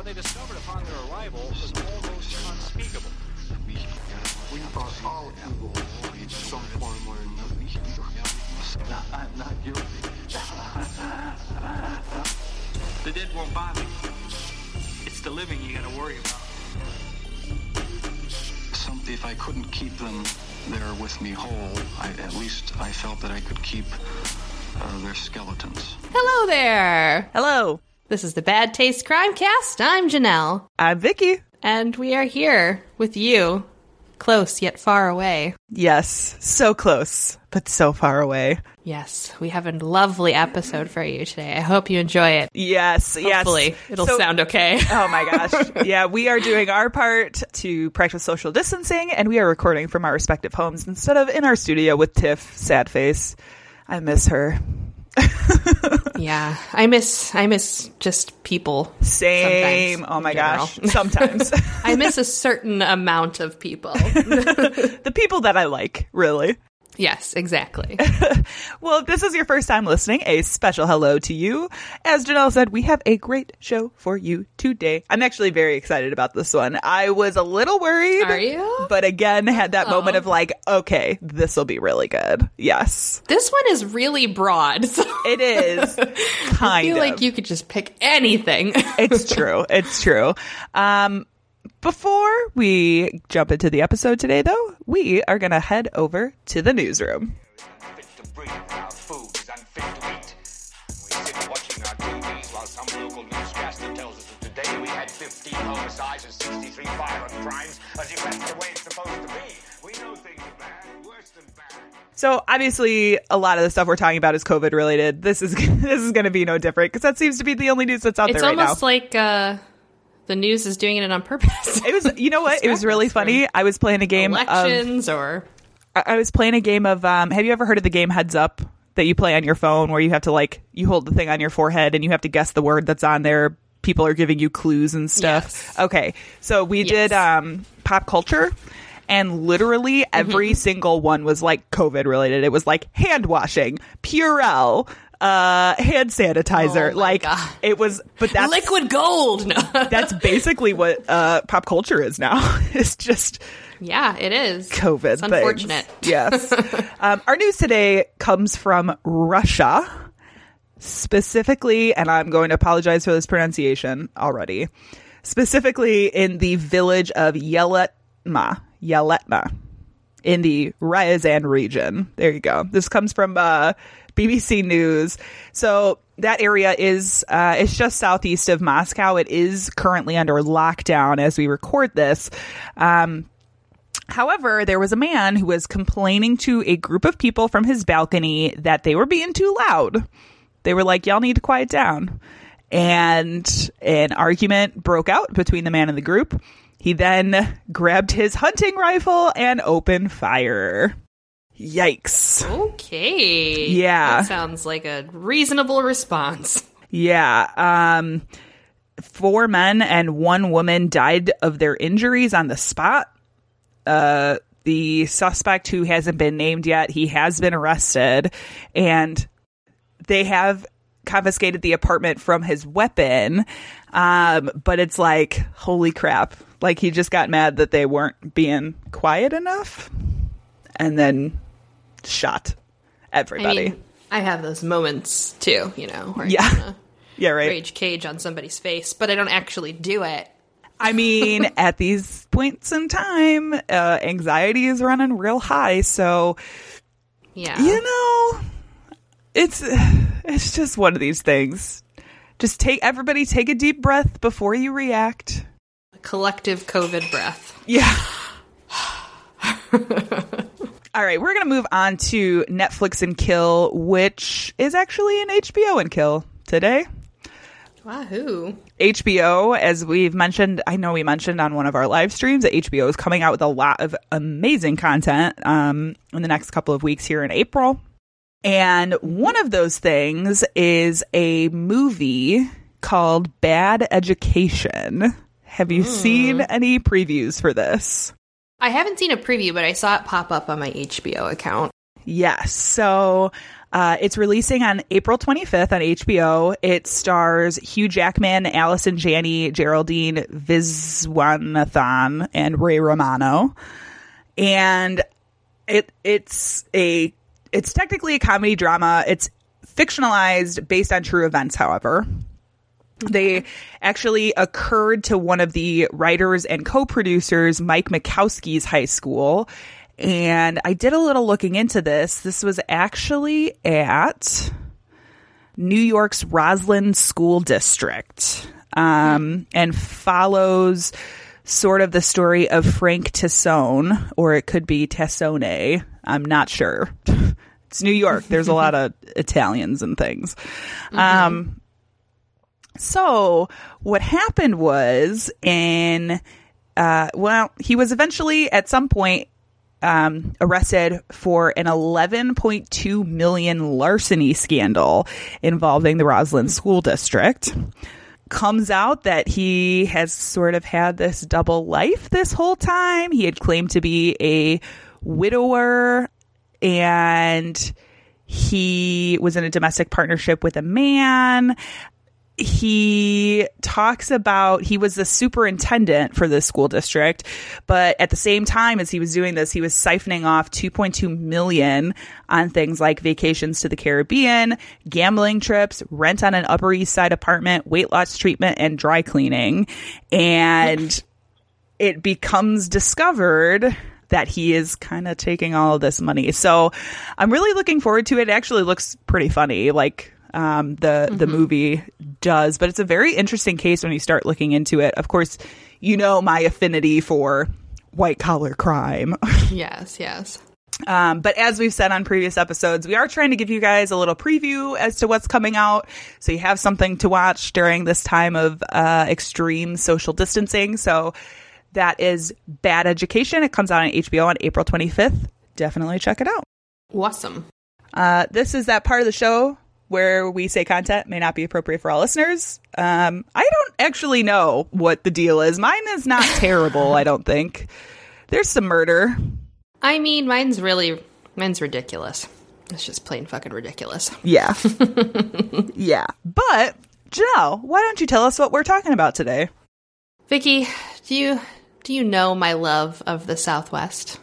What they discovered upon their arrival was almost unspeakable. We are all evil in some form or another. I'm not guilty. The dead won't bother you. It's the living you gotta worry about. Some, if I couldn't keep them there with me whole, I, at least I felt that I could keep uh, their skeletons. Hello there. Hello. This is the Bad Taste Crime Cast. I'm Janelle. I'm Vicky. And we are here with you, close yet far away. Yes, so close, but so far away. Yes, we have a lovely episode for you today. I hope you enjoy it. Yes, Hopefully, yes. it'll So- sound okay. Oh my gosh. yeah, we are doing our part to practice social distancing and we are recording from our respective homes instead of in our studio with Tiff, sad face. I miss her. yeah, I miss I miss just people. Same. sometimes, oh my gosh. Sometimes. I miss a certain amount of people. the people that I like, really. Yes, exactly. Well, if this is your first time listening, a special hello to you. As Janelle said, we have a great show for you today. I'm actually very excited about this one. I was a little worried. Are you? But again, had that Oh. moment of like, okay, this will be really good. Yes. This one is really broad. So It is. kind I feel of. like you could just pick anything. it's true. It's true. Um, before we jump into the episode today, though, we are going to head over to the newsroom. Fit to breathe, our food is unfit to eat. We sit watching our TVs while some local newscaster tells us that today we had 15 homicides and 63 violent crimes, as if that's the way it's supposed to be. We know things are bad, worse than bad. So obviously, a lot of the stuff we're talking about is COVID related. This is this is going to be no different because that seems to be the only news that's out it's there right now. It's almost like uh, the news is doing it on purpose. it was, you know what? It was really funny. I was playing a game of Elections or I I was playing a game of. Um, have you ever heard of the game Heads Up that you play on your phone, where you have to like you hold the thing on your forehead and you have to guess the word that's on there. People are giving you clues and stuff. Yes. Okay, so we did um, pop culture. And literally every single one was like COVID related. It was like hand washing, Purell, uh, hand sanitizer. Oh like God. it was, but that's liquid gold. No. that's basically what uh, pop culture is now. it's just yeah, it is. COVID. It's things. unfortunate. Yes. um, our news today comes from Russia, specifically, and I'm going to apologize for this pronunciation already. Specifically, in the village of Yeletma, Yeletma, in the Ryazan region. There you go. This comes from uh, BBC News. So that area is uh, it's just southeast of Moscow. It is currently under lockdown as we record this. Um, However, there was a man who was complaining to a group of people from his balcony that they were being too loud. They were like, y'all need to quiet down. And an argument broke out between the man and the group. He then grabbed his hunting rifle and opened fire. Yikes. Okay. Yeah. That sounds like a reasonable response. Yeah. Um, four men and one woman died of their injuries on the spot. Uh, the suspect who hasn't been named yet, he has been arrested and they have confiscated the apartment from his weapon. Um, but it's like, holy crap. Like he just got mad that they weren't being quiet enough. And then shut I everybody. mean, I have those moments too, you know, where Yeah. Yeah, right. rage cage on somebody's face, but I don't actually do it. I mean, at these points in time, uh, anxiety is running real high. So, Yeah. you know, it's it's just one of these things. Just take everybody take a deep breath before you react. Collective COVID breath. Yeah. All right, we're going to move on to Netflix and Kill, which is actually an HBO and Kill today. Wahoo. HBO, as we've mentioned, I know we mentioned on one of our live streams that HBO is coming out with a lot of amazing content um, in the next couple of weeks here in April. And one of those things is a movie called Bad Education. Have you seen any previews for this? I haven't seen a preview, but I saw it pop up on my HBO account. Yes. So uh, it's releasing on April 25th on HBO. It stars Hugh Jackman, Allison Janney, Geraldine Viswanathan, and Ray Romano. And it it's a it's technically a comedy drama. It's fictionalized based on true events, however. They actually occurred to one of the writers and co-producers, Mike Makowsky's high school. And I did a little looking into this. This was actually at New York's Roslyn School District, um, and follows sort of the story of Frank Tassone, or it could be Tassone. I'm not sure. It's New York. There's a lot of Italians and things. Um, so what happened was in, uh, well, he was eventually at some point um, arrested for an 11.2 million larceny scandal involving the Roslyn School District. Comes out that he has sort of had this double life this whole time. He had claimed to be a widower and he was in a domestic partnership with a man he talks about he was the superintendent for the school district but at the same time as he was doing this he was siphoning off 2.2 million on things like vacations to the caribbean gambling trips rent on an upper east side apartment weight loss treatment and dry cleaning and it becomes discovered that he is kind of taking all of this money. So I'm really looking forward to it. It actually looks pretty funny, like um, the the movie does. But it's a very interesting case when you start looking into it. Of course, you know my affinity for white collar crime. Yes, yes. Um, but as we've said on previous episodes, we are trying to give you guys a little preview as to what's coming out. So you have something to watch during this time of uh, extreme social distancing. So that is Bad Education. It comes out on HBO on April 25th. Definitely check it out. Awesome. Uh, this is that part of the show where we say content may not be appropriate for all listeners. Um, I don't actually know what the deal is. Mine is not terrible, I don't think. There's some murder. I mean, mine's really mine's ridiculous. It's just plain fucking ridiculous. Yeah. yeah. But, Janelle, why don't you tell us what we're talking about today? Vicky, do you do you know my love of the Southwest?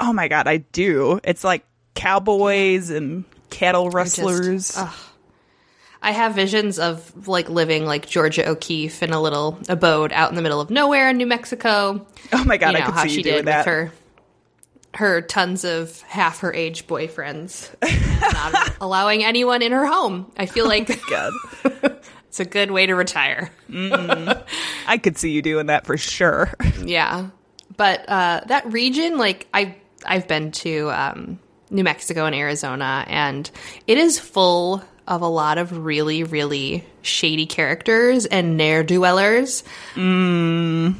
Oh my god, I do. It's like cowboys and cattle just- rustlers. ugh. I have visions of like living like Georgia O'Keeffe in a little abode out in the middle of nowhere in New Mexico. oh my god, you know I could how see she you did doing that. with her her tons of half her age boyfriends, not allowing anyone in her home. I feel like God. it's a good way to retire. I could see you doing that for sure. Yeah, but uh, that region, like I, I've been to um, New Mexico and Arizona, and it is full of a lot of really, really shady characters and ne'er do wellers. Mm.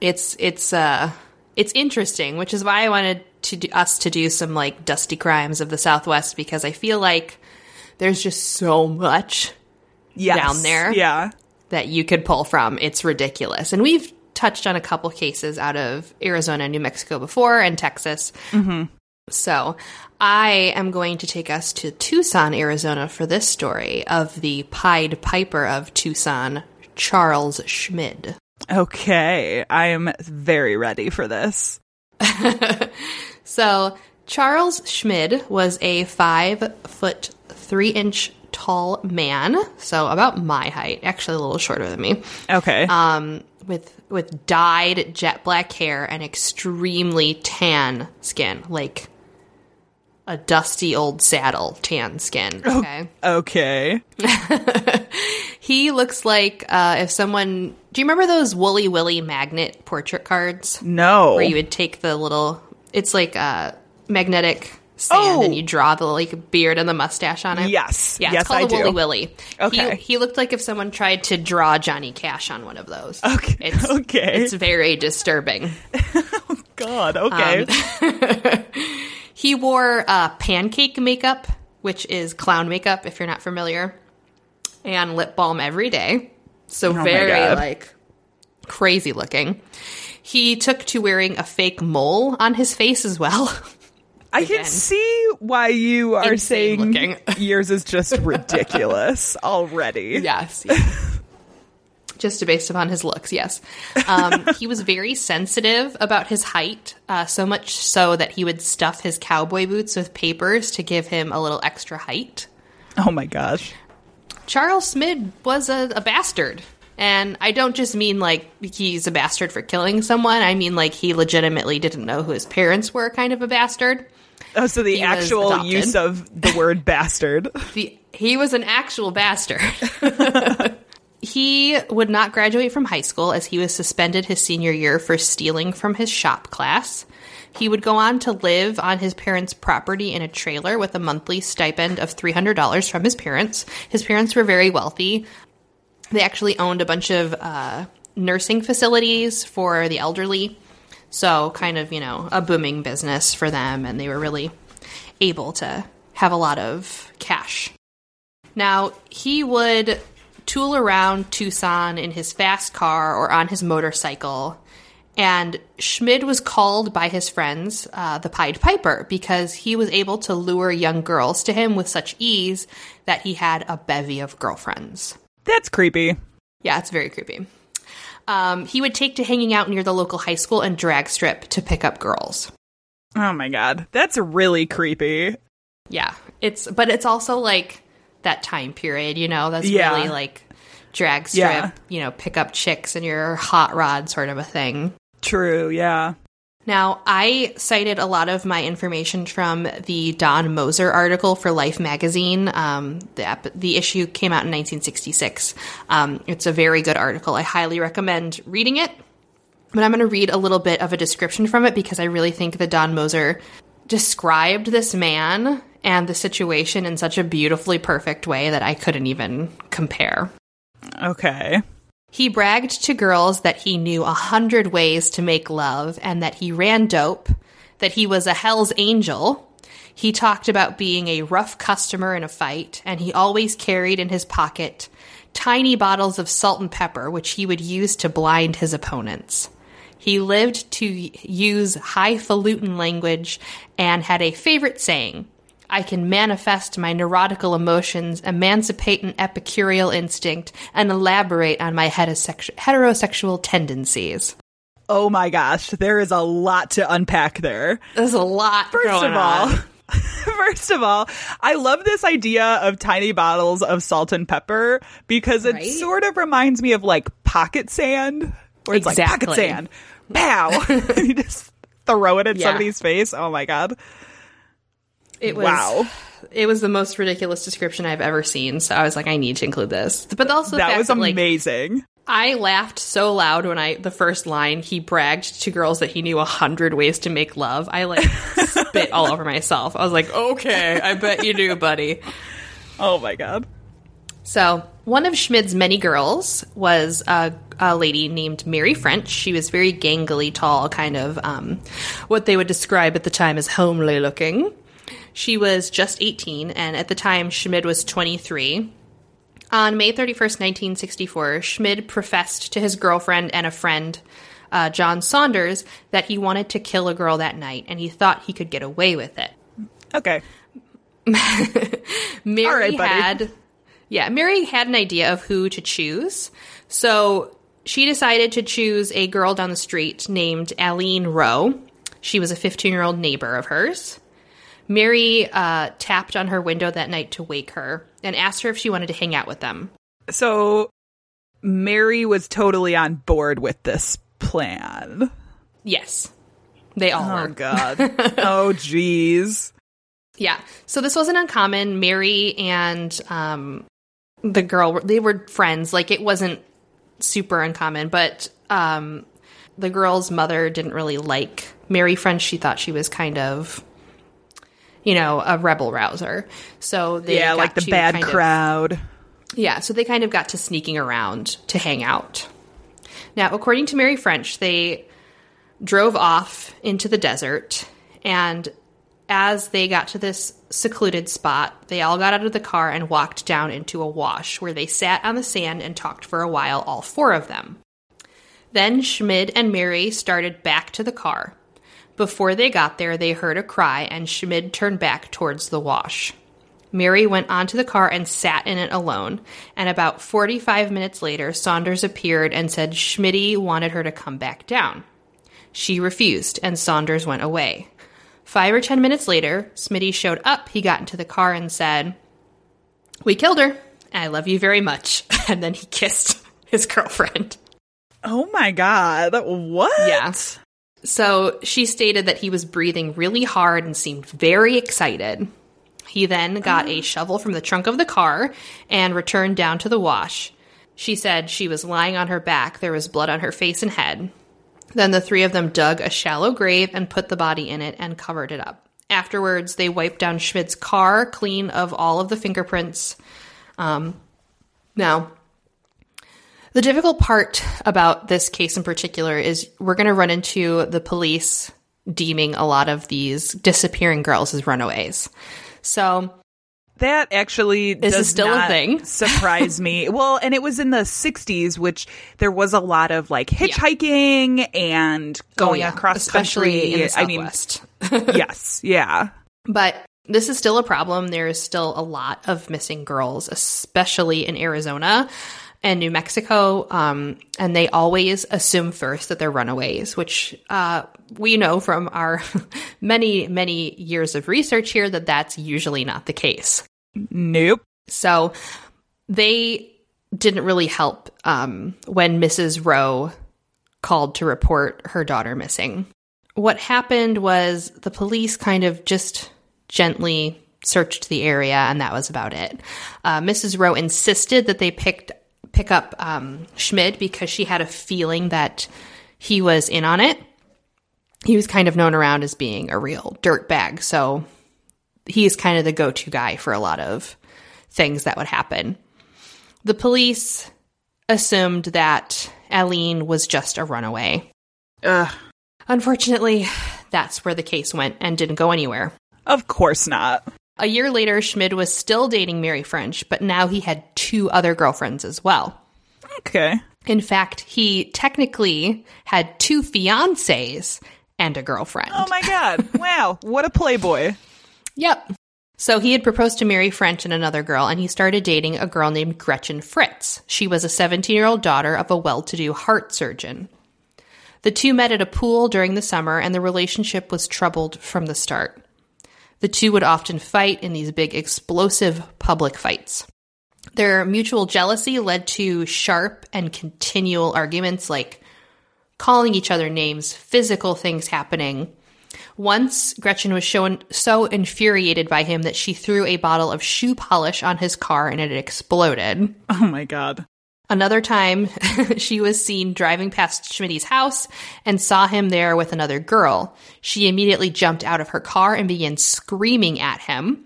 It's it's uh it's interesting, which is why I wanted to do, us to do some like dusty crimes of the Southwest because I feel like there's just so much Yes. down there Yeah. that you could pull from. It's ridiculous. And we've touched on a couple cases out of Arizona New Mexico before and Texas. Mm-hmm. So I am going to take us to Tucson, Arizona for this story of the Pied Piper of Tucson, Charles Schmid. Okay. I am very ready for this. So Charles Schmid was a five foot three inch tall man, so about my height, actually a little shorter than me. Okay. Um, with with dyed jet black hair and extremely tan skin, like a dusty old saddle tan skin. Okay. okay. He looks like uh, if someone. Do you remember those Woolly Willy magnet portrait cards? No. Where you would take the little. It's like a magnetic sand, Oh. and you draw the like beard and the mustache on it. Yes. yeah, Yes, it's called I a Woolly do. Willy. Okay. he, he looked like if someone tried to draw Johnny Cash on one of those. Okay. it's, okay. It's very disturbing. Oh God. Okay. Um, He wore uh, pancake makeup, which is clown makeup, if you're not familiar, and lip balm every day. So Oh very like crazy looking. He took to wearing a fake mole on his face as well. I can see why you are Insane saying looking. yours is just ridiculous already. yes. yes. Just based upon his looks, yes. Um, he was very sensitive about his height, uh, so much so that he would stuff his cowboy boots with papers to give him a little extra height. Oh my gosh. Charles Smid was a, a bastard. And I don't just mean like he's a bastard for killing someone. I mean like he legitimately didn't know who his parents were, kind of a bastard. Oh, so the He actual use of the word bastard. The, he was an actual bastard. he would not graduate from high school as he was suspended his senior year for stealing from his shop class. He would go on to live on his parents' property in a trailer with a monthly stipend of $300 from his parents. His parents were very wealthy. They actually owned a bunch of uh, nursing facilities for the elderly. So, kind of, you know, a booming business for them, and they were really able to have a lot of cash. Now, he would tool around Tucson in his fast car or on his motorcycle. And Schmid was called by his friends uh, the Pied Piper because he was able to lure young girls to him with such ease that he had a bevy of girlfriends. That's creepy. Yeah, it's very creepy. Um, he would take to hanging out near the local high school and drag strip to pick up girls. Oh my god. That's really creepy. Yeah, it's but it's also like that time period, you know, that's Yeah. really like drag strip, Yeah. you know, pick up chicks in your hot rod sort of a thing. True, yeah. Now, I cited a lot of my information from the Don Moser article for Life magazine. Um, the, ep- the issue came out in 1966. Um, it's a very good article. I highly recommend reading it. But I'm going to read a little bit of a description from it because I really think that Don Moser described this man and the situation in such a beautifully perfect way that I couldn't even compare. Okay. He bragged to girls that he knew a hundred ways to make love and that he ran dope, that he was a Hell's Angel. He talked about being a rough customer in a fight, and he always carried in his pocket tiny bottles of salt and pepper, which he would use to blind his opponents. He lived to use highfalutin language and had a favorite saying I can manifest my neurotical emotions, emancipate an epicureal instinct, and elaborate on my heterosexual tendencies. Oh my gosh, there is a lot to unpack there. There's a lot First of all, on. first of all, I love this idea of tiny bottles of salt and pepper because it Right? sort of reminds me of like pocket sand, where it's like Exactly. pocket sand, pow, you just throw it in Yeah. somebody's face. Oh my god! It was Wow. It was the most ridiculous description I've ever seen, so I was like, I need to include this. But also, that was that, like, amazing. I laughed so loud when I the first line he bragged to girls that he knew a hundred ways to make love. I like spit all over myself. I was like, okay, I bet you do, buddy. Oh my god! So one of Schmid's many girls was a, a lady named Mary French. She was very gangly, tall, kind of um, what they would describe at the time as homely looking. She was just 18, and at the time Schmid was 23. On May 31st, 1964, Schmid professed to his girlfriend and a friend, uh, John Saunders, that he wanted to kill a girl that night, and he thought he could get away with it. Okay, Mary All right, buddy. had yeah, Mary had an idea of who to choose. So she decided to choose a girl down the street named Aline Rowe. She was a 15 year old neighbor of hers. Mary uh, tapped on her window that night to wake her and asked her if she wanted to hang out with them. So Mary was totally on board with this plan. Yes, they all Oh were. god. oh jeez. Yeah. So this wasn't uncommon. Mary and um, the girl, they were friends. Like it wasn't super uncommon, but um, the girl's mother didn't really like Mary French. She thought she was kind of, you know, a rebel rouser. So they Yeah, got like the bad kind of- crowd. yeah, so they kind of got to sneaking around to hang out. Now, according to Mary French, they drove off into the desert, and as they got to this secluded spot, they all got out of the car and walked down into a wash where they sat on the sand and talked for a while, all four of them. Then Schmid and Mary started back to the car. Before they got there, they heard a cry, and Schmid turned back towards the wash. Mary went onto the car and sat in it alone. And about 45 minutes later, Saunders appeared and said Schmitty wanted her to come back down. She refused, and Saunders went away. Five or ten minutes later, Smitty showed up. He got into the car and said, We killed her. I love you very much. And then he kissed his girlfriend. Oh my god. What? Yeah. So she stated that he was breathing really hard and seemed very excited. He then got a shovel from the trunk of the car and returned down to the wash. She said she was lying on her back. There was blood on her face and head. Then the three of them dug a shallow grave and put the body in it and covered it up. Afterwards, they wiped down Schmid's car clean of all of the fingerprints. Um, now, the difficult part about this case in particular is we're going to run into the police deeming a lot of these disappearing girls as runaways. So That actually This is does still a thing. surprise me. Well, and it was in the 60s, which there was a lot of like hitchhiking and oh, going Oh, yeah. across especially country. in the I mean, yes, yeah. But this is still a problem. There is still a lot of missing girls, especially in Arizona and New Mexico. Um, and they always assume first that they're runaways, which uh, we know from our many, many years of research here that that's usually not the case. Nope. So they didn't really help um, when Mrs. Rowe called to report her daughter missing. What happened was the police kind of just gently searched the area, and that was about it. Uh, Mrs. Rowe insisted that they picked pick up um, Schmid because she had a feeling that he was in on it. He was kind of known around as being a real dirtbag, so he's kind of the go-to guy for a lot of things that would happen. The police assumed that Aline was just a runaway. Ugh. Unfortunately, that's where the case went and didn't go anywhere. Of course not. A year later, Schmid was still dating Mary French, but now he had two other girlfriends as well. Okay. In fact, he technically had two fiancées and a girlfriend. Oh my god. wow. What a playboy. Yep. So he had proposed to Mary French and another girl, and he started dating a girl named Gretchen Fritz. She was a 17 year old daughter of a well to do heart surgeon. The two met at a pool during the summer, and the relationship was troubled from the start. The two would often fight in these big, explosive public fights. Their mutual jealousy led to sharp and continual arguments, like calling each other names, physical things happening. Once, Gretchen was shown so infuriated by him that she threw a bottle of shoe polish on his car and it exploded. Oh my god. Another time, she was seen driving past Schmid's house and saw him there with another girl. She immediately jumped out of her car and began screaming at him.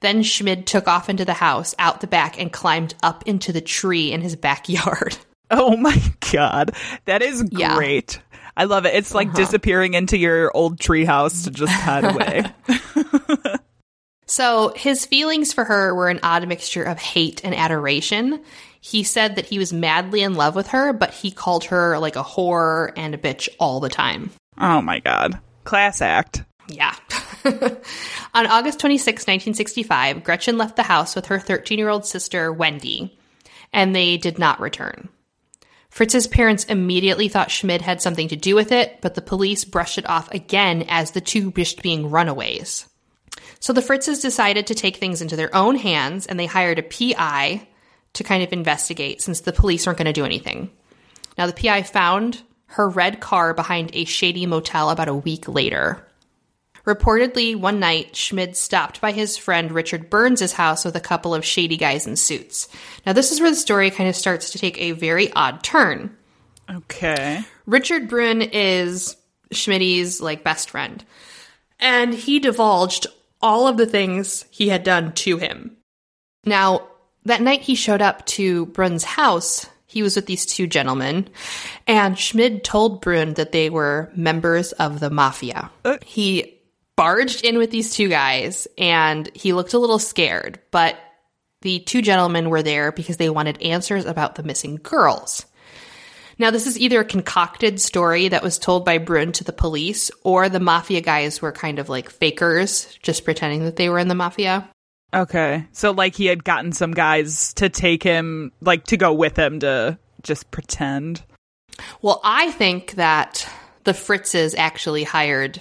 Then Schmid took off into the house, out the back, and climbed up into the tree in his backyard. Oh my god. That is Yeah. great. I love it. It's like Uh-huh. disappearing into your old treehouse to just hide away. So his feelings for her were an odd mixture of hate and adoration. He said that he was madly in love with her, but he called her like a whore and a bitch all the time. oh my god. Class act. Yeah. On August 26, 1965, Gretchen left the house with her 13 year old sister, Wendy, and they did not return. Fritz's parents immediately thought Schmid had something to do with it, but the police brushed it off again as the two wished being runaways. So the Fritzes decided to take things into their own hands and they hired a PI to kind of investigate since the police aren't going to do anything. Now, the PI found her red car behind a shady motel about a week later. Reportedly, one night, Schmid stopped by his friend Richard Bruns' house with a couple of shady guys in suits. Now, this is where the story kind of starts to take a very odd turn. Okay. Richard Brun is Schmid's like best friend, and he divulged all of the things he had done to him. Now, that night he showed up to Brun's house, he was with these two gentlemen, and Schmid told Brun that they were members of the mafia. Uh. He barged in with these two guys, and he looked a little scared, but the two gentlemen were there because they wanted answers about the missing girls. Now, this is either a concocted story that was told by Brun to the police, or the mafia guys were kind of like fakers, just pretending that they were in the mafia. Okay. So like he had gotten some guys to take him like to go with him to just pretend. Well, I think that the Fritzes actually hired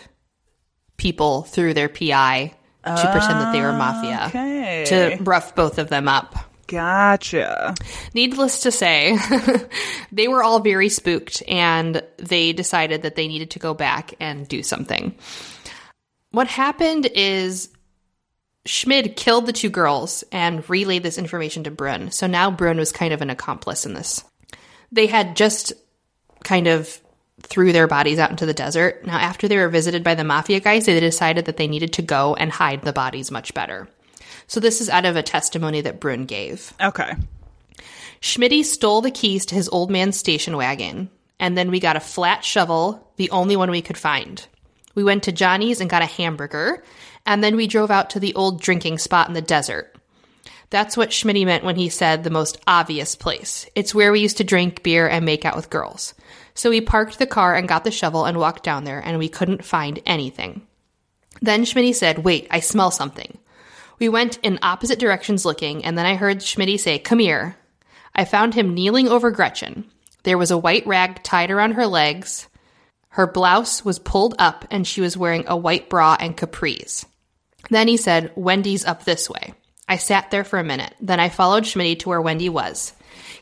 people through their PI to pretend that they were mafia Okay. to rough both of them up. Gotcha. Needless to say, they were all very spooked and they decided that they needed to go back and do something. What happened is Schmid killed the two girls and relayed this information to Brun. So now Brun was kind of an accomplice in this. They had just kind of threw their bodies out into the desert. Now, after they were visited by the mafia guys, they decided that they needed to go and hide the bodies much better. So this is out of a testimony that Brun gave. Okay. Schmitty stole the keys to his old man's station wagon, and then we got a flat shovel, the only one we could find. We went to Johnny's and got a hamburger, and then we drove out to the old drinking spot in the desert. That's what Schmitty meant when he said the most obvious place. It's where we used to drink beer and make out with girls. So we parked the car and got the shovel and walked down there, and we couldn't find anything. Then Schmitty said, Wait, I smell something. We went in opposite directions looking, and then I heard Schmitty say, Come here. I found him kneeling over Gretchen. There was a white rag tied around her legs. Her blouse was pulled up, and she was wearing a white bra and capris. Then he said, Wendy's up this way. I sat there for a minute. Then I followed Schmitty to where Wendy was.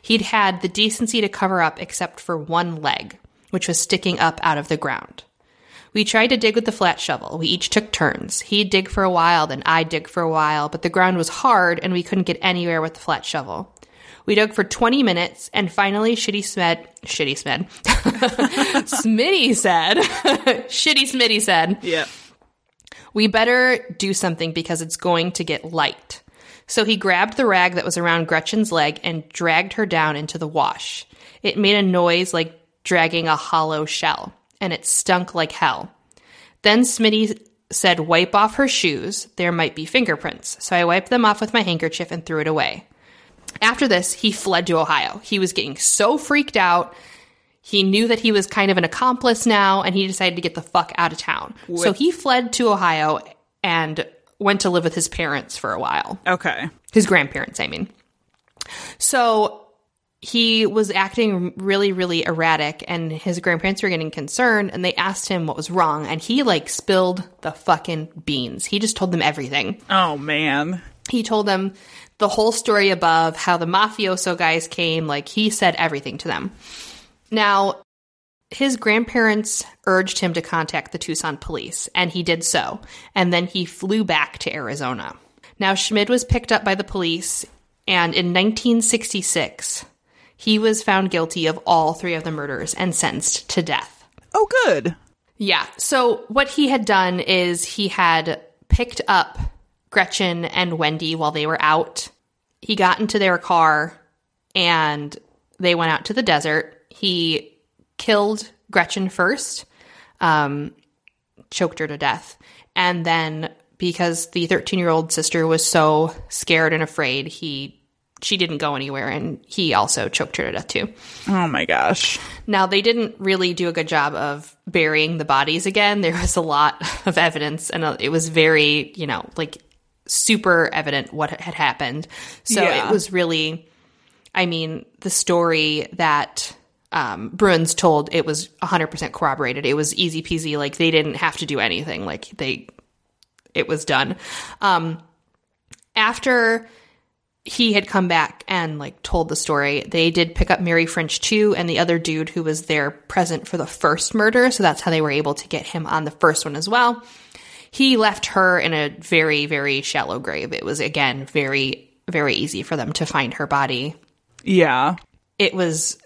He'd had the decency to cover up except for one leg, which was sticking up out of the ground. We tried to dig with the flat shovel. We each took turns. He'd dig for a while, then I'd dig for a while, but the ground was hard and we couldn't get anywhere with the flat shovel. We dug for 20 minutes and finally Shitty Smed, Shitty Smed, Smitty said, Shitty Smitty said, Yeah. we better do something because it's going to get light. So he grabbed the rag that was around Gretchen's leg and dragged her down into the wash. It made a noise like dragging a hollow shell, and it stunk like hell. Then Smitty said, Wipe off her shoes. There might be fingerprints. So I wiped them off with my handkerchief and threw it away. After this, he fled to Ohio. He was getting so freaked out. He knew that he was kind of an accomplice now, and he decided to get the fuck out of town. So he fled to Ohio and went to live with his parents for a while. Okay. His grandparents, I mean. So he was acting really, really erratic, and his grandparents were getting concerned, and they asked him what was wrong, and he like spilled the fucking beans. He just told them everything. Oh man. He told them the whole story above, how the mafioso guys came, like he said everything to them. Now, his grandparents urged him to contact the Tucson police, and he did so. And then he flew back to Arizona. Now, Schmid was picked up by the police, and in 1966, he was found guilty of all three of the murders and sentenced to death. Oh good. Yeah. So what he had done is he had picked up Gretchen and Wendy while they were out. He got into their car and they went out to the desert. He killed Gretchen first, um, choked her to death. And then because the 13 year old sister was so scared and afraid, he she didn't go anywhere and he also choked her to death too. Oh my gosh. Now, they didn't really do a good job of burying the bodies again. There was a lot of evidence, and uh, it was very, you know, like super evident what had happened. So Yeah. it was really, I mean, the story that um, Bruns told, it was 100% corroborated. It was easy peasy. Like, they didn't have to do anything. Like, they it was done. Um, after he had come back and like told the story, they did pick up Mary French too, and the other dude who was there present for the first murder. So that's how they were able to get him on the first one as well. He left her in a very, very shallow grave. It was again very, very easy for them to find her body. Yeah. It was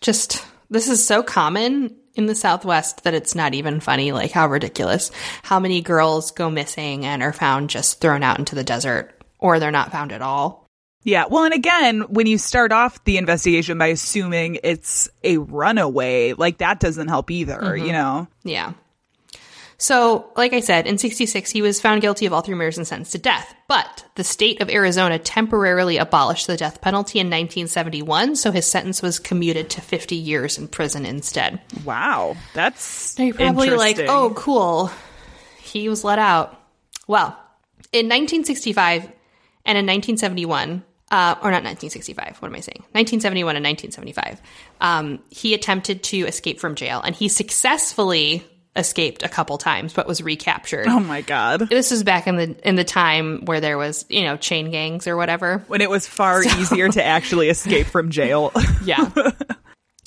just this is so common in the Southwest that it's not even funny. Like how ridiculous. How many girls go missing and are found just thrown out into the desert, or they're not found at all. Yeah. Well, and again, when you start off the investigation by assuming it's a runaway, like that doesn't help either, Mhm. you know? Yeah. So, like I said, in 66, he was found guilty of all three murders and sentenced to death. But the state of Arizona temporarily abolished the death penalty in 1971, so his sentence was commuted to 50 years in prison instead. Wow. That's You're probably like, oh, cool. He was let out. Well, in 1965 and in 1971, uh, or not 1965, what am I saying? 1971 and 1975, um, he attempted to escape from jail and he successfully escaped a couple times but was recaptured. Oh my god. This was back in the in the time where there was, you know, chain gangs or whatever. When it was far So- easier to actually escape from jail. Yeah.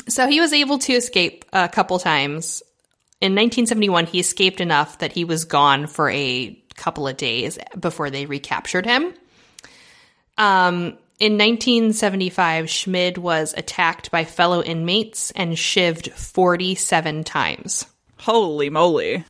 so he was able to escape a couple times. In 1971, he escaped enough that he was gone for a couple of days before they recaptured him. Um, in 1975, Schmid was attacked by fellow inmates and shivved 47 times. Holy moly.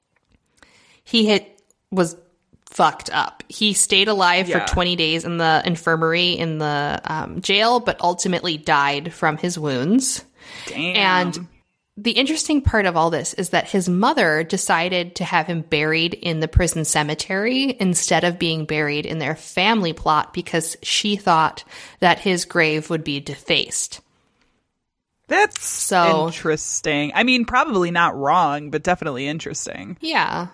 He hit was fucked up. He stayed alive Yeah. for 20 days in the infirmary in the um, jail, but ultimately died from his wounds. Damn. And the interesting part of all this is that his mother decided to have him buried in the prison cemetery instead of being buried in their family plot because she thought that his grave would be defaced. That's So- interesting. I mean, probably not wrong, but definitely interesting. Yeah.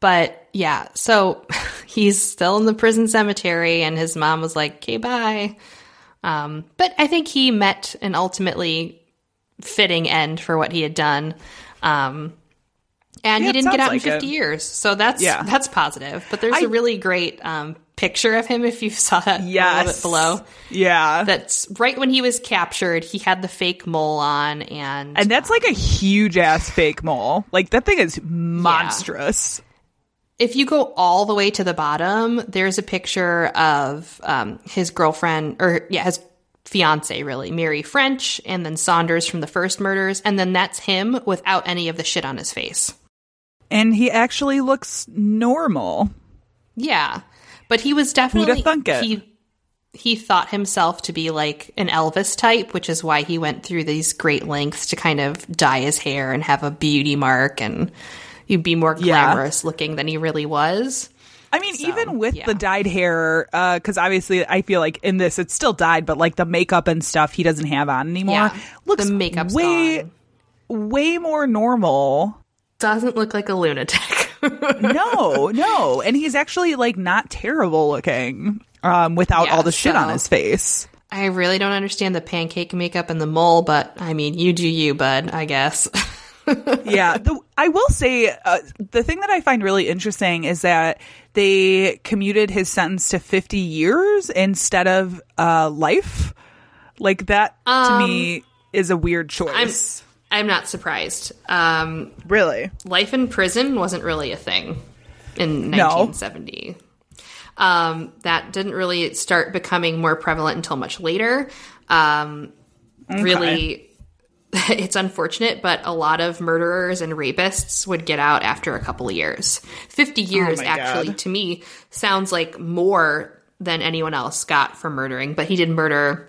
But yeah, so he's still in the prison cemetery, and his mom was like, okay, bye. Um, but I think he met an ultimately fitting end for what he had done. Um, and Yeah, he didn't get out like in 50 it. years. So that's Yeah. that's positive. But there's I- a really great um, picture of him if you saw that a little bit below. Yeah. That's right when he was captured. He had the fake mole on, and and that's like a huge ass fake mole. Like that thing is monstrous. if you go all the way to the bottom, there's a picture of um, his girlfriend, or yeah, his fiance, really, Mary French, and then Saunders from the first murders, and then that's him without any of the shit on his face. And he actually looks normal. Yeah, but he was definitely thunk it? he he thought himself to be like an Elvis type, which is why he went through these great lengths to kind of dye his hair and have a beauty mark and you'd be more Yeah. glamorous looking than he really was. I mean, even with the dyed hair, uh, because obviously I feel like in this it's still dyed, but like the makeup and stuff he doesn't have on anymore Yeah, looks the makeup's way, way more normal. Doesn't look like a lunatic. No, no, and he's actually like not terrible looking um, without Yeah, all the shit on his face. I really don't understand the pancake makeup and the mole, but I mean, you do you, bud, I guess. yeah, the, I will say uh, the thing that I find really interesting is that they commuted his sentence to 50 years instead of uh, life. Like that to Um, me is a weird choice. I'm not surprised. Um, really? Life in prison wasn't really a thing in No. 1970. Um, that didn't really start becoming more prevalent until much later. Um, Okay. Really, it's unfortunate, but a lot of murderers and rapists would get out after a couple of years. 50 years, my actually, God. to me, sounds like more than anyone else got for murdering, but he did murder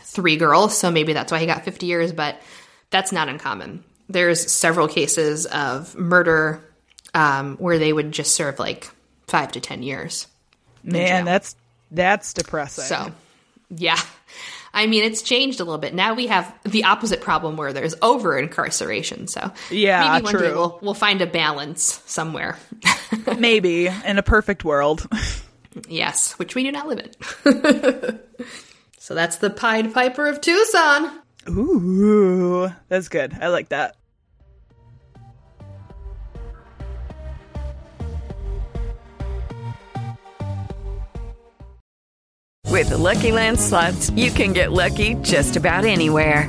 three girls, so maybe that's why he got 50 years, but that's not uncommon. There's several cases of murder um, where they would just serve like five to 10 years. Man, that's that's depressing. So, yeah. I mean, it's changed a little bit. Now we have the opposite problem where there's over incarceration. So, Yeah, maybe one day we'll, we'll find a balance somewhere. maybe in a perfect world. yes, which we do not live in. so, that's the Pied Piper of Tucson. Ooh, that's good. I like that. With the Lucky Land slots, you can get lucky just about anywhere.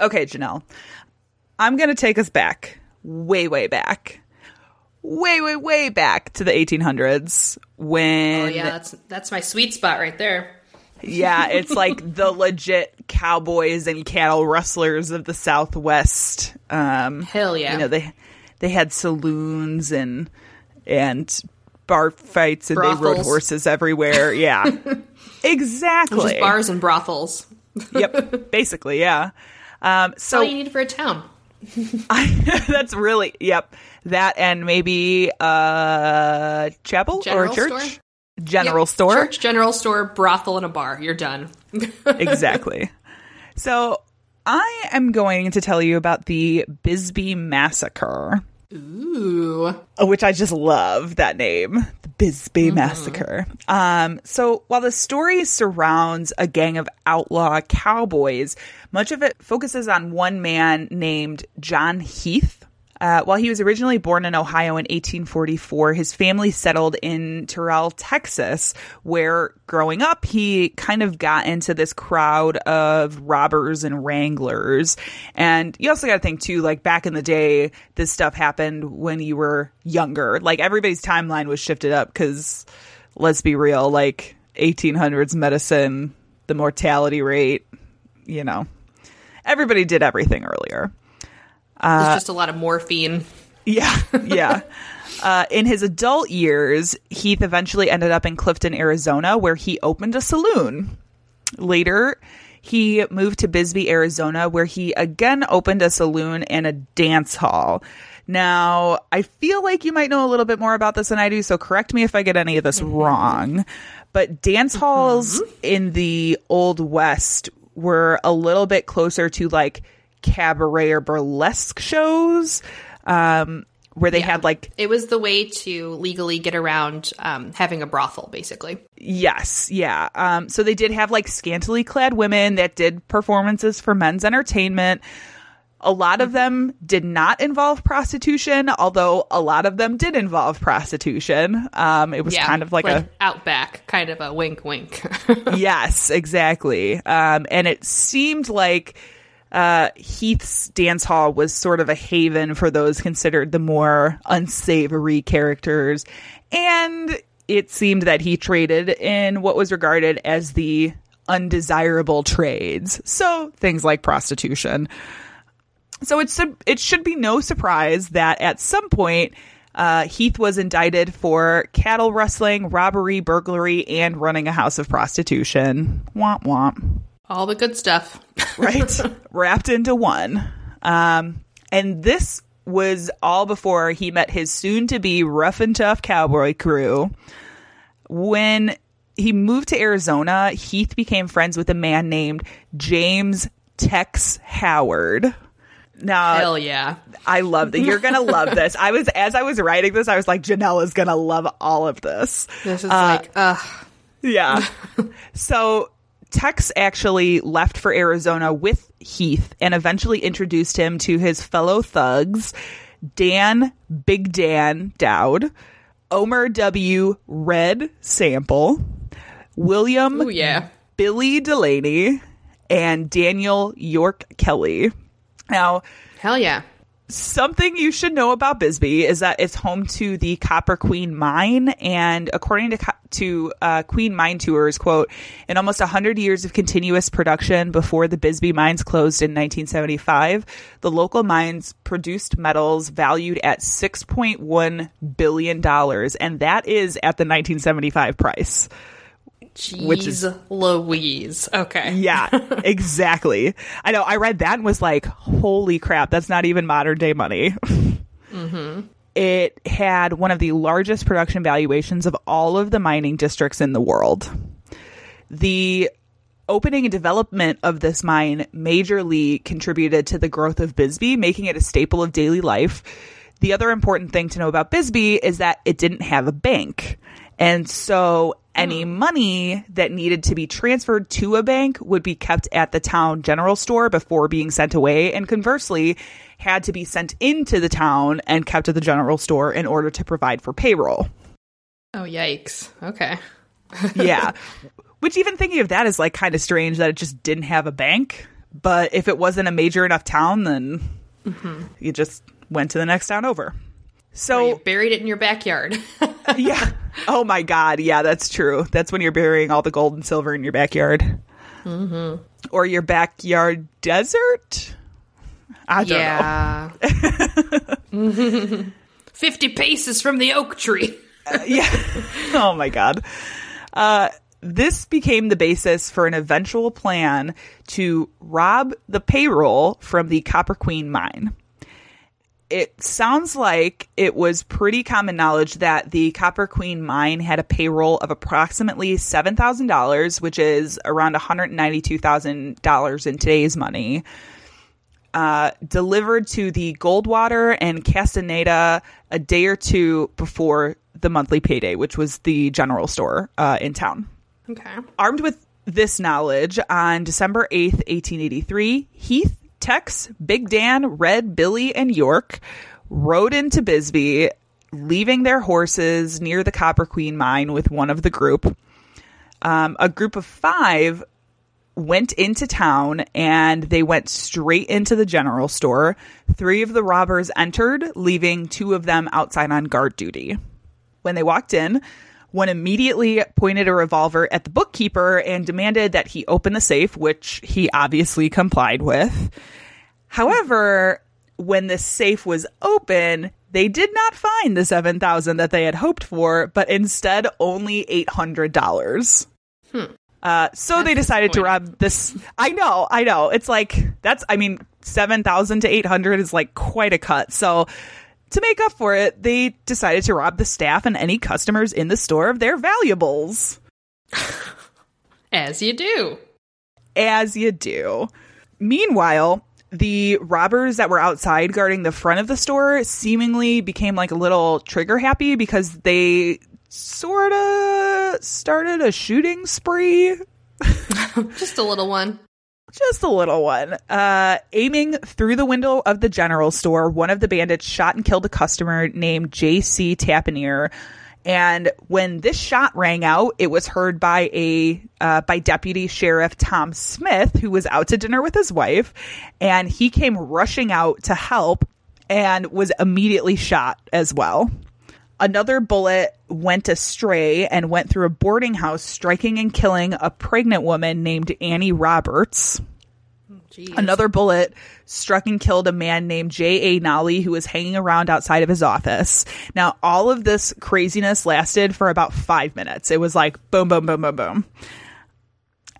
Okay, Janelle. I'm going to take us back, way, way back, way, way, way back to the 1800s when. Oh yeah, that's that's my sweet spot right there. yeah, it's like the legit cowboys and cattle rustlers of the Southwest. Um, Hell yeah. You know they they had saloons and and bar fights and they rode horses everywhere. Yeah, exactly. Just bars and brothels. yep, basically, yeah. Um, so all you need for a town. that's really yep that and maybe uh chapel General or church store? general Yep, store church, general store, brothel, and a bar. You're done. exactly so i am going to tell you about the bisbee massacre Ooh. which I just love that name, the Bisbee Massacre. Um, so while the story surrounds a gang of outlaw cowboys, much of it focuses on one man named John Heath. Uh, while he was originally born in Ohio in 1844, his family settled in Terrell, Texas, where growing up, he kind of got into this crowd of robbers and wranglers. And you also got to think, too, like back in the day, this stuff happened when you were younger. Like everybody's timeline was shifted up because, let's be real, like 1800s medicine, the mortality rate, you know, everybody did everything earlier. There's uh, just a lot of morphine. Yeah, yeah. uh, in his adult years, Heath eventually ended up in Clifton, Arizona, where he opened a saloon. Later, he moved to Bisbee, Arizona, where he again opened a saloon and a dance hall. Now, I feel like you might know a little bit more about this than I do, so correct me if I get any of this mm-hmm. wrong. But dance halls mm-hmm. in the Old West were a little bit closer to like cabaret or burlesque shows um, where they had like It was the way to legally get around um, having a brothel, basically. Yes, yeah. Um, so they did have like scantily clad women that did performances for men's entertainment. A lot of them did not involve prostitution, although a lot of them did involve prostitution. Um, it was Yeah, kind of like, a outback, kind of a wink, wink. yes, exactly. Um, and it seemed like uh, Heath's dance hall was sort of a haven for those considered the more unsavory characters. And it seemed that he traded in what was regarded as the undesirable trades. So things like prostitution. So it's it should be no surprise that at some point uh, Heath was indicted for cattle rustling, robbery, burglary, and running a house of prostitution. Womp womp. All the good stuff. right? Wrapped into one. Um, and this was all before he met his soon to be rough and tough cowboy crew. When he moved to Arizona, Heath became friends with a man named James Tex Howard. Now, Hell yeah. I love that. You're gonna love this. I was as I was writing this, I was like, Janelle is gonna love all of this. This is Uh, like, ugh. yeah. so Tex actually left for Arizona with Heath and eventually introduced him to his fellow thugs, Dan Big Dan Dowd, Omer W. Red Sample, William Ooh, yeah. Billy Delaney, and Daniel York Kelly. Now, Hell yeah. Something you should know about Bisbee is that it's home to the Copper Queen Mine, and according to to uh, Queen Mine Tours, quote, in almost hundred years of continuous production before the Bisbee mines closed in 1975, the local mines produced metals valued at 6.1 billion dollars, and that is at the 1975 price. Jeez Which is- Louise. Okay. Yeah, exactly. I know. I read that and was like, "Holy crap! That's not even modern day money." Mm-hmm. it had one of the largest production valuations of all of the mining districts in the world. The opening and development of this mine majorly contributed to the growth of Bisbee, making it a staple of daily life. The other important thing to know about Bisbee is that it didn't have a bank. And so any money that needed to be transferred to a bank would be kept at the town general store before being sent away. And conversely, had to be sent into the town and kept at the general store in order to provide for payroll. Oh, yikes. Okay. yeah. Which even thinking of that is like kind of strange that it just didn't have a bank. But if it wasn't a major enough town, then Mm-hmm. you just went to the next town over. So buried it in your backyard. yeah. Oh my God. Yeah, that's true. That's when you're burying all the gold and silver in your backyard mm-hmm. or your backyard desert. I don't yeah. know. 50 paces from the oak tree. uh, yeah. Oh my God. Uh, this became the basis for an eventual plan to rob the payroll from the Copper Queen mine. It sounds like it was pretty common knowledge that the Copper Queen mine had a payroll of approximately $7,000, which is around $192,000 in today's money, uh, delivered to the Goldwater and Castaneda a day or two before the monthly payday, which was the general store uh, in town. Okay. Armed with this knowledge, on December 8th, 1883, Heath, Tex, Big Dan, Red, Billy, and York rode into Bisbee, leaving their horses near the Copper Queen mine with one of the group. Um, a group of five went into town and they went straight into the general store. Three of the robbers entered, leaving two of them outside on guard duty. When they walked in, one immediately pointed a revolver at the bookkeeper and demanded that he open the safe, which he obviously complied with. However, when the safe was open, they did not find the 7000 that they had hoped for, but instead only $800. Hmm. Uh, so they decided to rob this. I know, I know. It's like, that's, I mean, 7,000 to 800 is like quite a cut. So to make up for it, they decided to rob the staff and any customers in the store of their valuables. As you do. As you do. Meanwhile, the robbers that were outside guarding the front of the store seemingly became like a little trigger happy because they sort of started a shooting spree. Just a little one. Just a little one. Uh, aiming through the window of the general store, one of the bandits shot and killed a customer named J.C. Tapineer. And when this shot rang out, it was heard by a uh, by Deputy Sheriff Tom Smith, who was out to dinner with his wife, and he came rushing out to help and was immediately shot as well. Another bullet went astray and went through a boarding house, striking and killing a pregnant woman named Annie Roberts. Another bullet struck and killed a man named J.A. Nolly who was hanging around outside of his office. Now, all of this craziness lasted for about five minutes. It was like boom, boom, boom, boom, boom.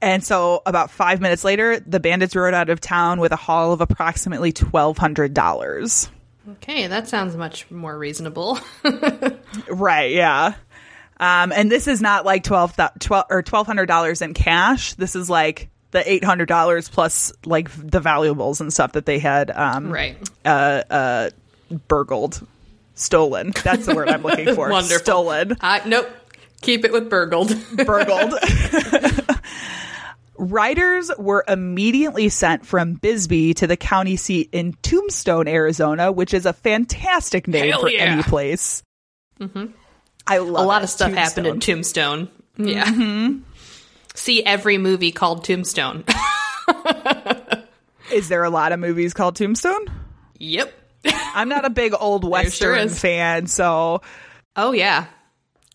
And so, about five minutes later, the bandits rode out of town with a haul of approximately $1,200. Okay, that sounds much more reasonable. right, yeah. Um, and this is not like 12, 12 or $1,200 in cash. This is like the eight hundred dollars plus like the valuables and stuff that they had um right uh uh burgled stolen that's the word i'm looking for Wonderful. stolen uh, nope keep it with burgled burgled Riders were immediately sent from Bisbee to the county seat in Tombstone, Arizona, which is a fantastic name Hell for yeah. any place. Mm-hmm. I love a lot it. of stuff happened in Tombstone. Yeah. Mm-hmm. See every movie called Tombstone. Is there a lot of movies called Tombstone? Yep. I'm not a big old western is. fan, so Oh yeah.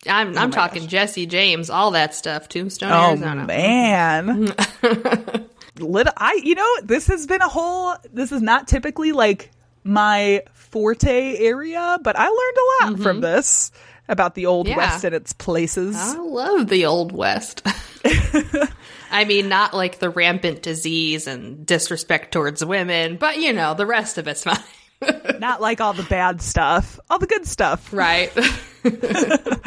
I'm I'm my talking Jesse James, all that stuff. Tombstone, oh Arizona. man. Little, I you know this has been a whole. This is not typically like my forte area, but I learned a lot from this about the old Mm-hmm. Yeah. west and its places. I love the old west. I mean, not like the rampant disease and disrespect towards women, but you know, the rest of it's fine. Not like all the bad stuff, all the good stuff. Right.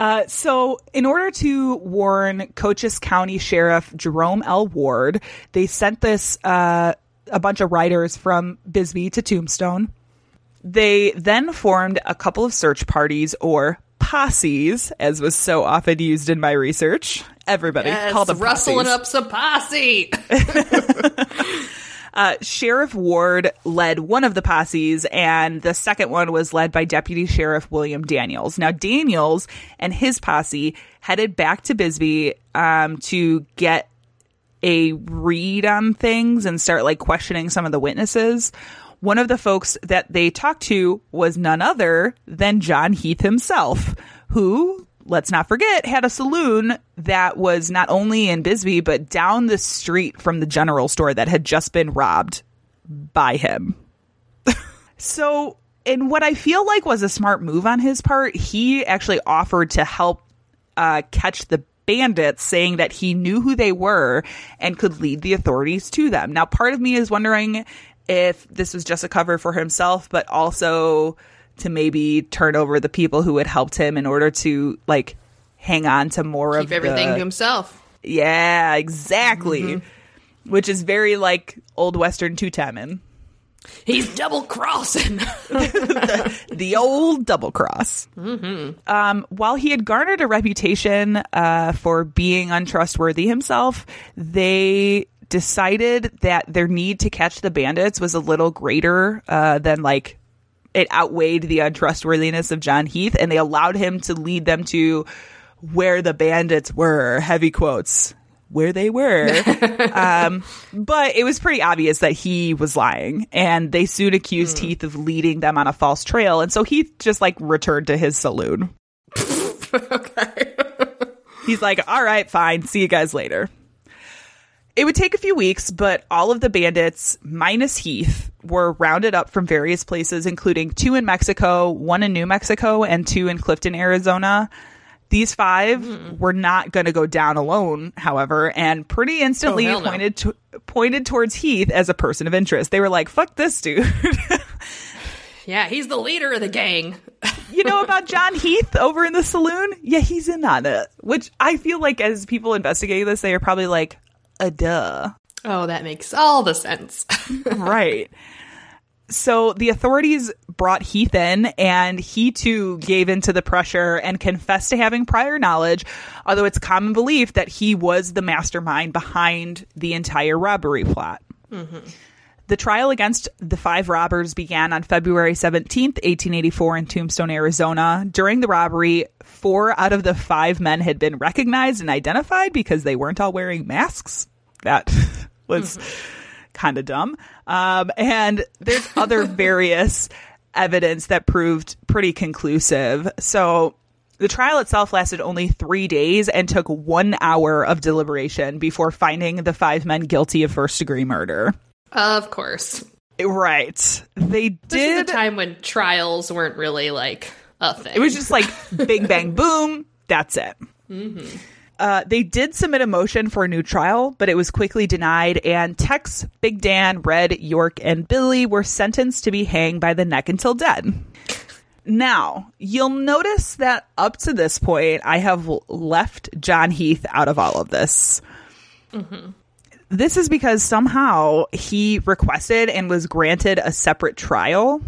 Uh, so, in order to warn Cochise County Sheriff Jerome L. Ward, they sent this uh, a bunch of riders from Bisbee to Tombstone. They then formed a couple of search parties or posses, as was so often used in my research. Everybody yes, called them rustling posses. up some posse. Uh, Sheriff Ward led one of the posses, and the second one was led by Deputy Sheriff William Daniels. Now, Daniels and his posse headed back to Bisbee um, to get a read on things and start like questioning some of the witnesses. One of the folks that they talked to was none other than John Heath himself, who, let's not forget, had a saloon that was not only in Bisbee, but down the street from the general store that had just been robbed by him. so, in what I feel like was a smart move on his part, he actually offered to help uh, catch the bandits, saying that he knew who they were and could lead the authorities to them. Now, part of me is wondering if this was just a cover for himself, but also to maybe turn over the people who had helped him in order to like hang on to more Keep of everything the, to himself. Yeah, exactly. Mm-hmm. Which is very like old Western two timing. He's double crossing. the old double cross. mm-hmm. Um, while he had garnered a reputation uh, for being untrustworthy himself, they decided that their need to catch the bandits was a little greater uh, than like it outweighed the untrustworthiness of John Heath, and they allowed him to lead them to where the bandits were. Heavy quotes. Where they were. um, but it was pretty obvious that he was lying, and they soon accused Heath of leading them on a false trail, and so Heath just like returned to his saloon. okay. He's like, all right, fine. See you guys later. It would take a few weeks, but all of the bandits, minus Heath, were rounded up from various places, including two in Mexico, one in New Mexico, and two in Clifton, Arizona. These 5 were not going to go down alone, however, and pretty instantly Oh, hell no. pointed to, pointed towards Heath as a person of interest. They were like, "Fuck this dude." Yeah, he's the leader of the gang. you know about John Heath over in the saloon? Yeah, he's in on it. Which I feel like as people investigating this, they are probably like, a duh. Oh, that makes all the sense. right. So the authorities brought Heath in, and he too gave into the pressure and confessed to having prior knowledge, although it's common belief that he was the mastermind behind the entire robbery plot. Mm-hmm. The trial against the five robbers began on February 17th, 1884, in Tombstone, Arizona. During the robbery, four out of the five men had been recognized and identified because they weren't all wearing masks. That was kind of dumb. Um, and there's other various evidence that proved pretty conclusive. So the trial itself lasted only three days and took one hour of deliberation before finding the five men guilty of first degree murder. of course. Right. They did. This is a time when trials weren't really like a thing. It was just like bing, bang, boom. That's it. Mm-hmm. Uh, they did submit a motion for a new trial, but it was quickly denied, and Tex, Big Dan, Red, York, and Billy were sentenced to be hanged by the neck until dead. Now, you'll notice that up to this point, I have left John Heath out of all of this. This is because somehow he requested and was granted a separate trial,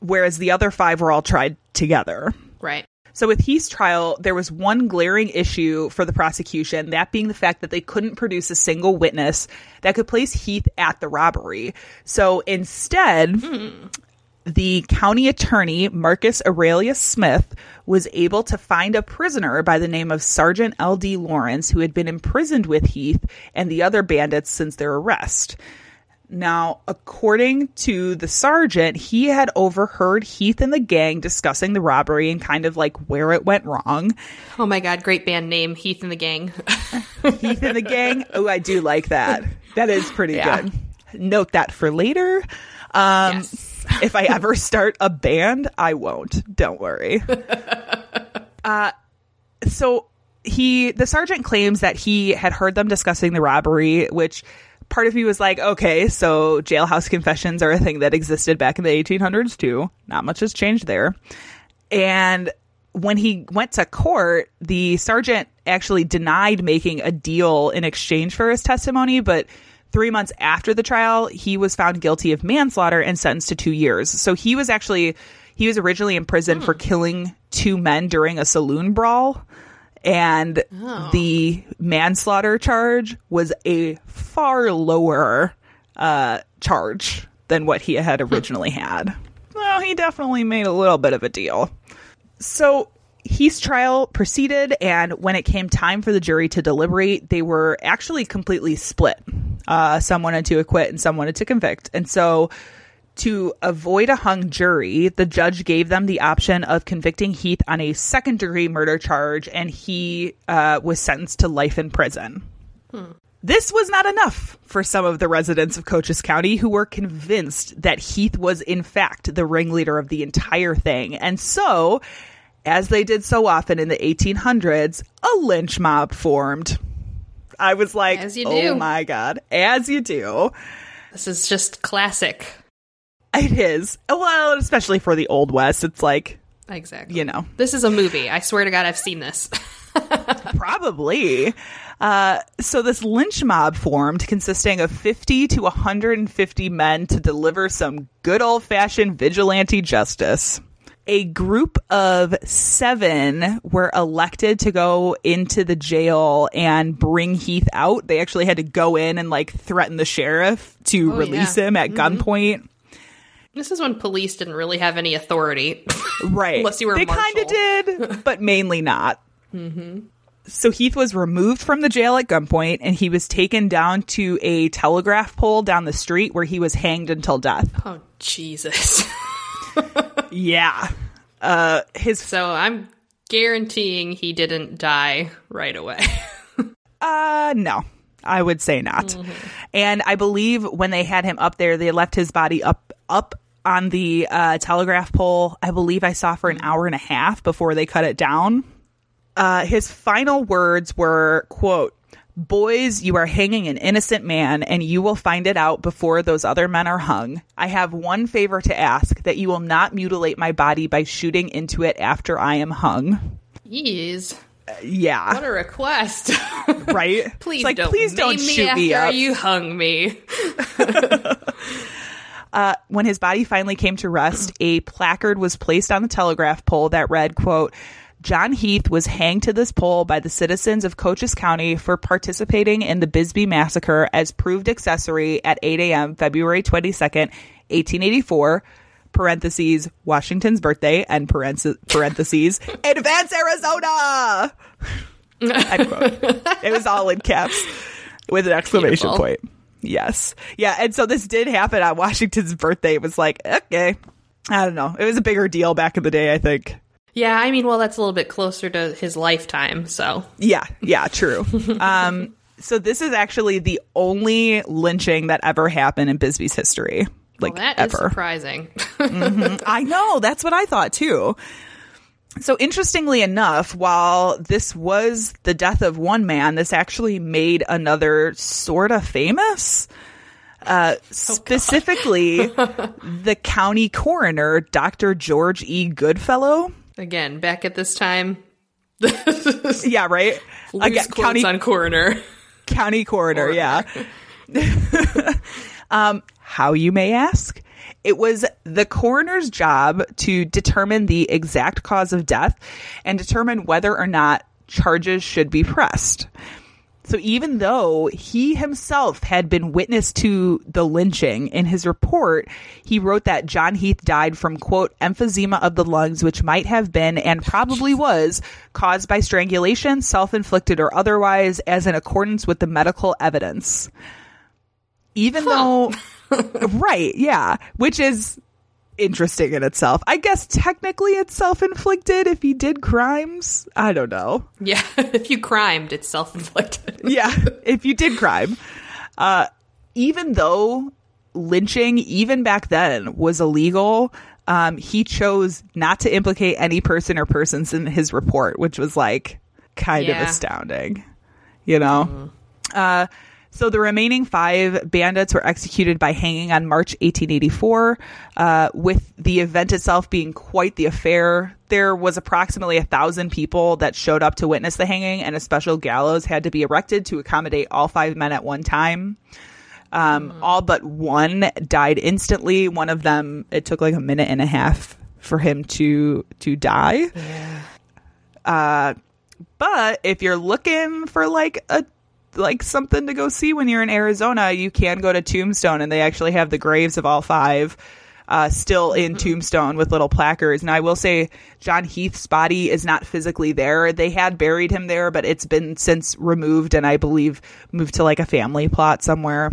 whereas the other five were all tried together. Right. So with Heath's trial, there was one glaring issue for the prosecution, that being the fact that they couldn't produce a single witness that could place Heath at the robbery. So instead, the county attorney, Marcus Aurelius Smith, was able to find a prisoner by the name of Sergeant L.D. Lawrence, who had been imprisoned with Heath and the other bandits since their arrest. Now, according to the sergeant, he had overheard Heath and the gang discussing the robbery and kind of like where it went wrong. Oh my god, great band name, Heath and the Gang. Heath and the gang. Oh, I do like that. That is pretty Yeah. good. Note that for later. Um, if I ever start a band, I won't. Don't worry. uh, so he, the sergeant claims that he had heard them discussing the robbery, which part of me was like, okay, so jailhouse confessions are a thing that existed back in the 1800s too. Not much has changed there. And when he went to court, the sergeant actually denied making a deal in exchange for his testimony, but three months after the trial, he was found guilty of manslaughter and sentenced to two years. So he was actually he was originally in prison for hmm. killing two men during a saloon brawl. And the manslaughter charge was a far lower uh, charge than what he had originally had. Well, he definitely made a little bit of a deal. So Heath's trial proceeded, and when it came time for the jury to deliberate, they were actually completely split. Uh, some wanted to acquit and some wanted to convict. And so, to avoid a hung jury, the judge gave them the option of convicting Heath on a second degree murder charge, and he uh, was sentenced to life in prison. Hmm. This was not enough for some of the residents of Cochise County who were convinced that Heath was, in fact, the ringleader of the entire thing. And so, as they did so often in the 1800s, a lynch mob formed. I was like, As you oh do. my God, as you do. This is just classic. It is. Well, especially for the Old West, it's like, Exactly. you know, This is a movie. I swear to God, I've seen this. Probably. Uh, so this lynch mob formed consisting of 50 to 150 men to deliver some good old fashioned vigilante justice. A group of seven were elected to go into the jail and bring Heath out. They actually had to go in and like threaten the sheriff to Oh, release yeah. him at Mhm. gunpoint. This is when police didn't really have any authority. Right. Unless you were they kind of did, but mainly not. hmm So Heath was removed from the jail at gunpoint and he was taken down to a telegraph pole down the street where he was hanged until death. Oh, Jesus. yeah. Uh his So I'm guaranteeing he didn't die right away. uh no. I would say not. And I believe when they had him up there, they left his body up up on the uh, telegraph pole. I believe I saw for an hour and a half before they cut it down. Uh, his final words were, "quote Boys, you are hanging an innocent man, and you will find it out before those other men are hung. I have one favor to ask: that you will not mutilate my body by shooting into it after I am hung." Yeez. Yeah, What a request. right? please It's like, don't please don't maim me shoot after me up. you hung me. Uh, when his body finally came to rest, a placard was placed on the telegraph pole that read, quote, John Heath was hanged to this pole by the citizens of Cochise County for participating in the Bisbee massacre as proved accessory at 8 a.m. February 22nd, 1884, parentheses, Washington's birthday, and parentheses, advance Arizona! It was all in caps with an exclamation Beautiful. point. Yes. Yeah. And so this did happen on Washington's birthday. It was like, okay. I don't know. It was a bigger deal back in the day, I think. Yeah, I mean, well, that's a little bit closer to his lifetime, so. Yeah. Yeah. True. um, so this is actually the only lynching that ever happened in Bisbee's history. Like well, that is ever. surprising. Mhm. I know. That's what I thought too. So interestingly enough, while this was the death of one man, this actually made another sort of famous. Uh, specifically, the county coroner, Dr. George E. Goodfellow. Again, back at this time, Yeah, right. loose Again, county on coroner. county coroner, yeah. um, how you may ask? It was the coroner's job to determine the exact cause of death and determine whether or not charges should be pressed. So even though he himself had been witness to the lynching in his report, he wrote that John Heath died from quote emphysema of the lungs, which might have been and probably was caused by strangulation, self-inflicted or otherwise, as in accordance with the medical evidence. Even though, right, yeah, which is interesting in itself. I guess technically it's self-inflicted if he did crimes. I don't know. Yeah, if you crimed, it's self inflicted. yeah, if you did crime. Uh, even though lynching, even back then, was illegal, um, he chose not to implicate any person or persons in his report, which was like kind Yeah. of astounding, you know? Uh, So the remaining five bandits were executed by hanging on March 1884, uh, with the event itself being quite the affair. There was approximately a thousand people that showed up to witness the hanging, and a special gallows had to be erected to accommodate all five men at one time. Um, All but one died instantly. One of them, it took like a minute and a half for him to to die. Uh, but if you're looking for like a like something to go see when you're in Arizona, you can go to Tombstone and they actually have the graves of all five uh, still in Tombstone with little placards. And I will say John Heath's body is not physically there. They had buried him there, but it's been since removed and I believe moved to like a family plot somewhere.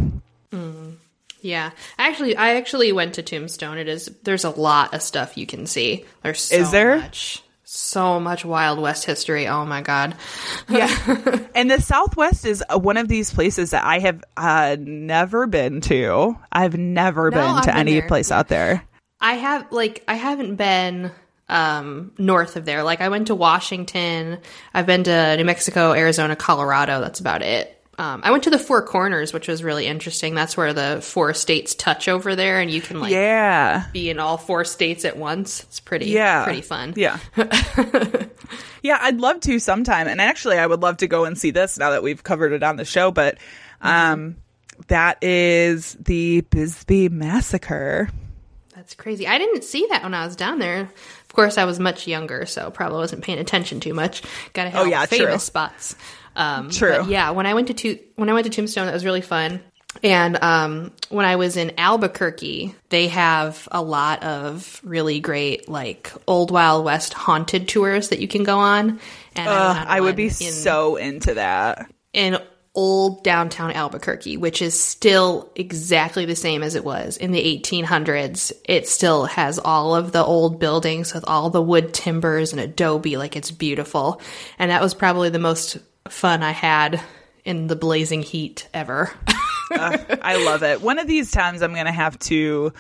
Yeah, actually, I actually went to Tombstone. It is there's a lot of stuff you can see. There's so Is there? much, so much Wild West history. Oh my god. Yeah. and the Southwest is one of these places that I have uh, never been to. I've never No, been I've to been any there. place out there. I have like I haven't been um north of there. Like I went to Washington. I've been to New Mexico, Arizona, Colorado. That's about it. Um, I went to the Four Corners, which was really interesting. That's where the four states touch over there, and you can like yeah. be in all four states at once. It's pretty Yeah. pretty fun. Yeah. yeah, I'd love to sometime. And actually, I would love to go and see this now that we've covered it on the show. But um, that is the Bisbee Massacre. That's crazy. I didn't see that when I was down there. Of course, I was much younger, so probably wasn't paying attention too much. Got to hit Oh, all yeah, famous true. spots. Um, True. yeah, when I went to, to when I went to Tombstone, that was really fun. And um, when I was in Albuquerque, they have a lot of really great like old Wild West haunted tours that you can go on. And I, Ugh, on I would be in, so into that. in old downtown Albuquerque, which is still exactly the same as it was in the 1800s. It still has all of the old buildings with all the wood timbers and adobe. Like it's beautiful. And that was probably the most fun I had in the blazing heat ever. I love it. One of these times, I'm going to have to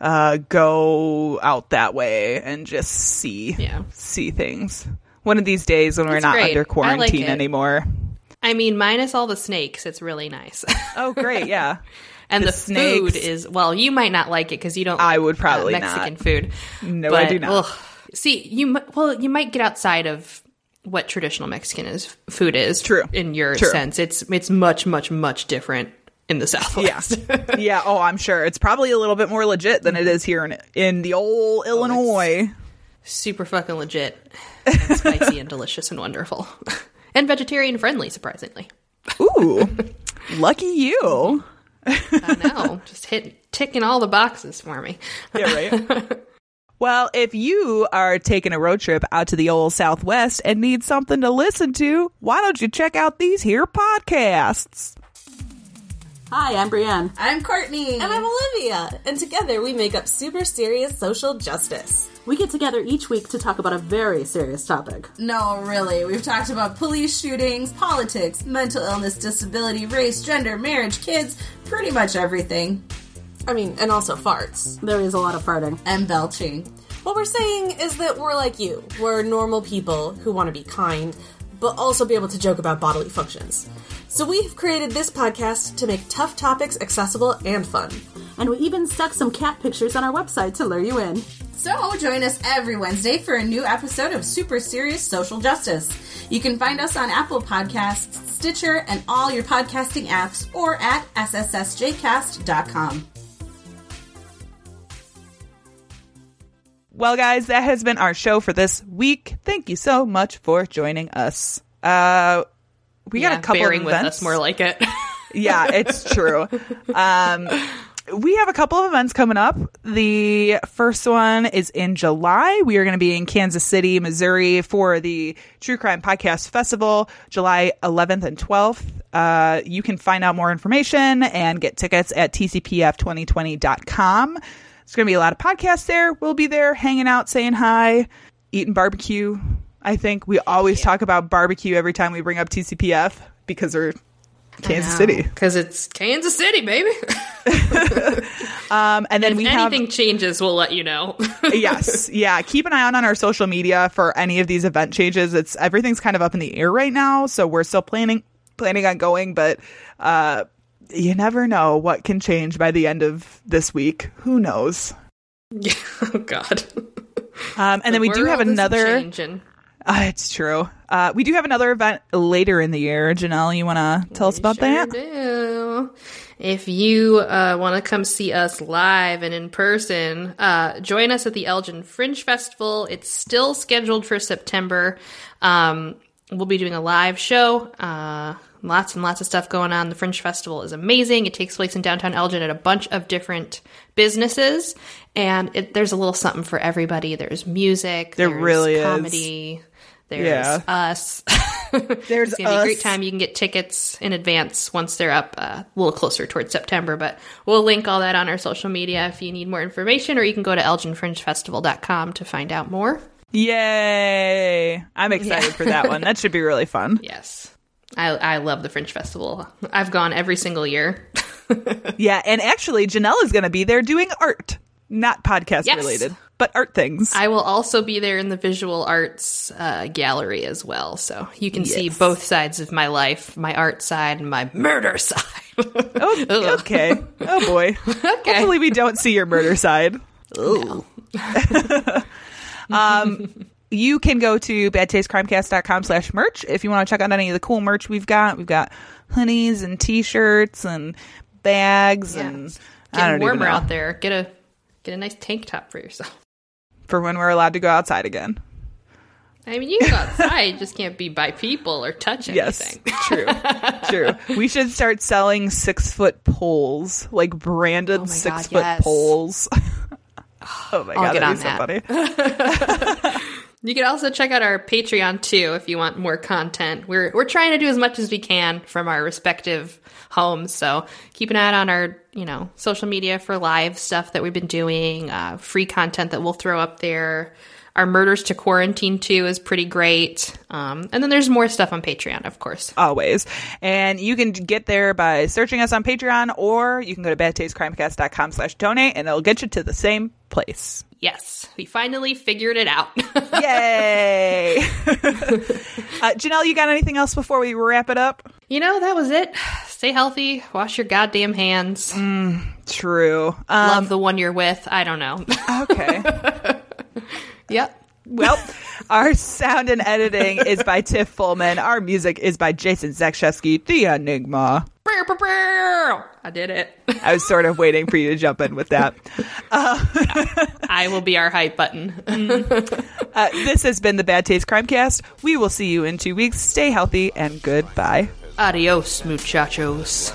uh, go out that way and just see Yeah. see things. One of these days when we're It's not great. Under like quarantine it. anymore. I mean, minus all the snakes, it's really nice. Oh, great! Yeah, and The the, food is well, you might not like it because you don't. I like, would probably uh, not. Mexican food. No, I do not. ugh. see, you well, you might get outside of what traditional Mexican is food is. True. in your True. sense, it's it's much much much different in the yeah, Southwest. yeah. Oh, I'm sure it's probably a little bit more legit than it is here in in the old oh, Illinois. Super fucking legit, and spicy and delicious and wonderful, and vegetarian friendly. Surprisingly, Ooh, lucky you. I know, just hit ticking all the boxes for me. Yeah, right. Well, if you are taking a road trip out to the old Southwest and need something to listen to, why don't you check out these here podcasts? Hi, I'm Brienne. I'm Courtney. And I'm Olivia. And together we make up Super Serious Social Justice. We get together each week to talk about a very serious topic. No, really. We've talked about police shootings, politics, mental illness, disability, race, gender, marriage, kids, pretty much everything. I mean, and also farts. There is a lot of farting. And belching. What we're saying is that we're like you. We're normal people who want to be kind, but also be able to joke about bodily functions. So we've created this podcast to make tough topics accessible and fun. And we even stuck some cat pictures on our website to lure you in. So join us every Wednesday for a new episode of Super Serious Social Justice. You can find us on Apple Podcasts, Stitcher, and all your podcasting apps, or at sssjcast.com. Well, guys, that has been our show for this week. Thank you so much for joining us. Uh, we got a couple bearing of with events. us, more like it. yeah, it's true. Um, we have a couple of events coming up. The first one is in July. We are going to be in Kansas City, Missouri for the True Crime Podcast Festival, July 11th and 12th. Uh, you can find out more information and get tickets at tcpf2020.com. There's going to be a lot of podcasts there. We'll be there hanging out, saying hi, eating barbecue. I think we always talk about barbecue every time we bring up TCPF because we're Kansas City. because it's Kansas City, baby. Um, and then if we have anything changes, we'll let you know. yes, yeah. Keep an eye out on our social media for any of these event changes. It's everything's kind of up in the air right now, so we're still planning planning on going, but uh, you never know what can change by the end of this week. Who knows? oh God. Um, and then we do have another. Uh, it's true. Uh, we do have another event later in the year. Janelle, you want to tell us about that? do. If you uh, want to come see us live and in person, uh, join us at the Elgin Fringe Festival. It's still scheduled for September. Um, we'll be doing a live show. Uh, lots and lots of stuff going on. The Fringe Festival is amazing. It takes place in downtown Elgin at a bunch of different businesses, and it, there's a little something for everybody. There's music. There there's really is. comedy. There's Yeah. us. There's it's gonna be a great time. You can get tickets in advance once they're up uh, a little closer towards September. But we'll link all that on our social media if you need more information, or you can go to elginfringefestival.com to find out more. Yay! I'm excited for that one. That should be really fun. Yes. I, I love the Fringe Festival. I've gone every single year. Yeah, and actually, Janelle is going to be there doing art, not podcast Yes. related, but art things. I will also be there in the visual arts uh, gallery as well. So you can see both sides of my life my art side and my murder side. Oh, okay. Oh boy. Hopefully, we don't see your murder side. Ooh. um, you can go to badtastecrimecast.com slash merch if you want to check out any of the cool merch we've got. We've got hoodies and t-shirts and bags Yeah. and I don't Getting warmer out there. Get a get a nice tank top for yourself. for when we're allowed to go outside again. I mean, you can go outside, you just can't be by people or touch Yes, anything. true, true. We should start selling six foot poles, like branded Oh six God, foot yes. poles. oh my I'll god, get that'd on be so that. funny. You can also check out our Patreon too if you want more content. We're we're trying to do as much as we can from our respective homes. So keep an eye on our you know social media for live stuff that we've been doing, uh, free content that we'll throw up there. Our murders to quarantine too is pretty great. Um, and then there's more stuff on Patreon, of course. Always. And you can get there by searching us on Patreon or you can go to badtastecrimecast.com slash donate and it'll get you to the same place. Yes, we finally figured it out. Yay! uh, Janelle, you got anything else before we wrap it up? you know, that was it. Stay healthy. Wash your goddamn hands. True. Um, Love the one you're with. I don't know. okay. yep. Well, our sound and editing is by Tiff Fullman. Our music is by Jason Zakshevsky, the Enigma. I did it. I was sort of waiting for you to jump in with that. I will be our hype button. Uh, this has been the Bad Taste Crimecast. We will see you in two weeks. Stay healthy and goodbye. Adios, muchachos.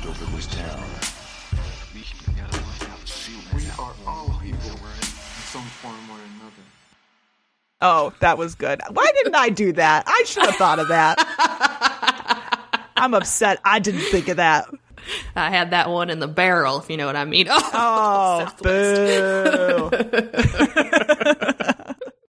Evil washed over this town. We are all evil in some form or another. Oh, that was good. Why didn't I do that? I should have thought of that. I'm upset. I didn't think of that. I had that one in the barrel, if you know what I mean. Oh, oh boo.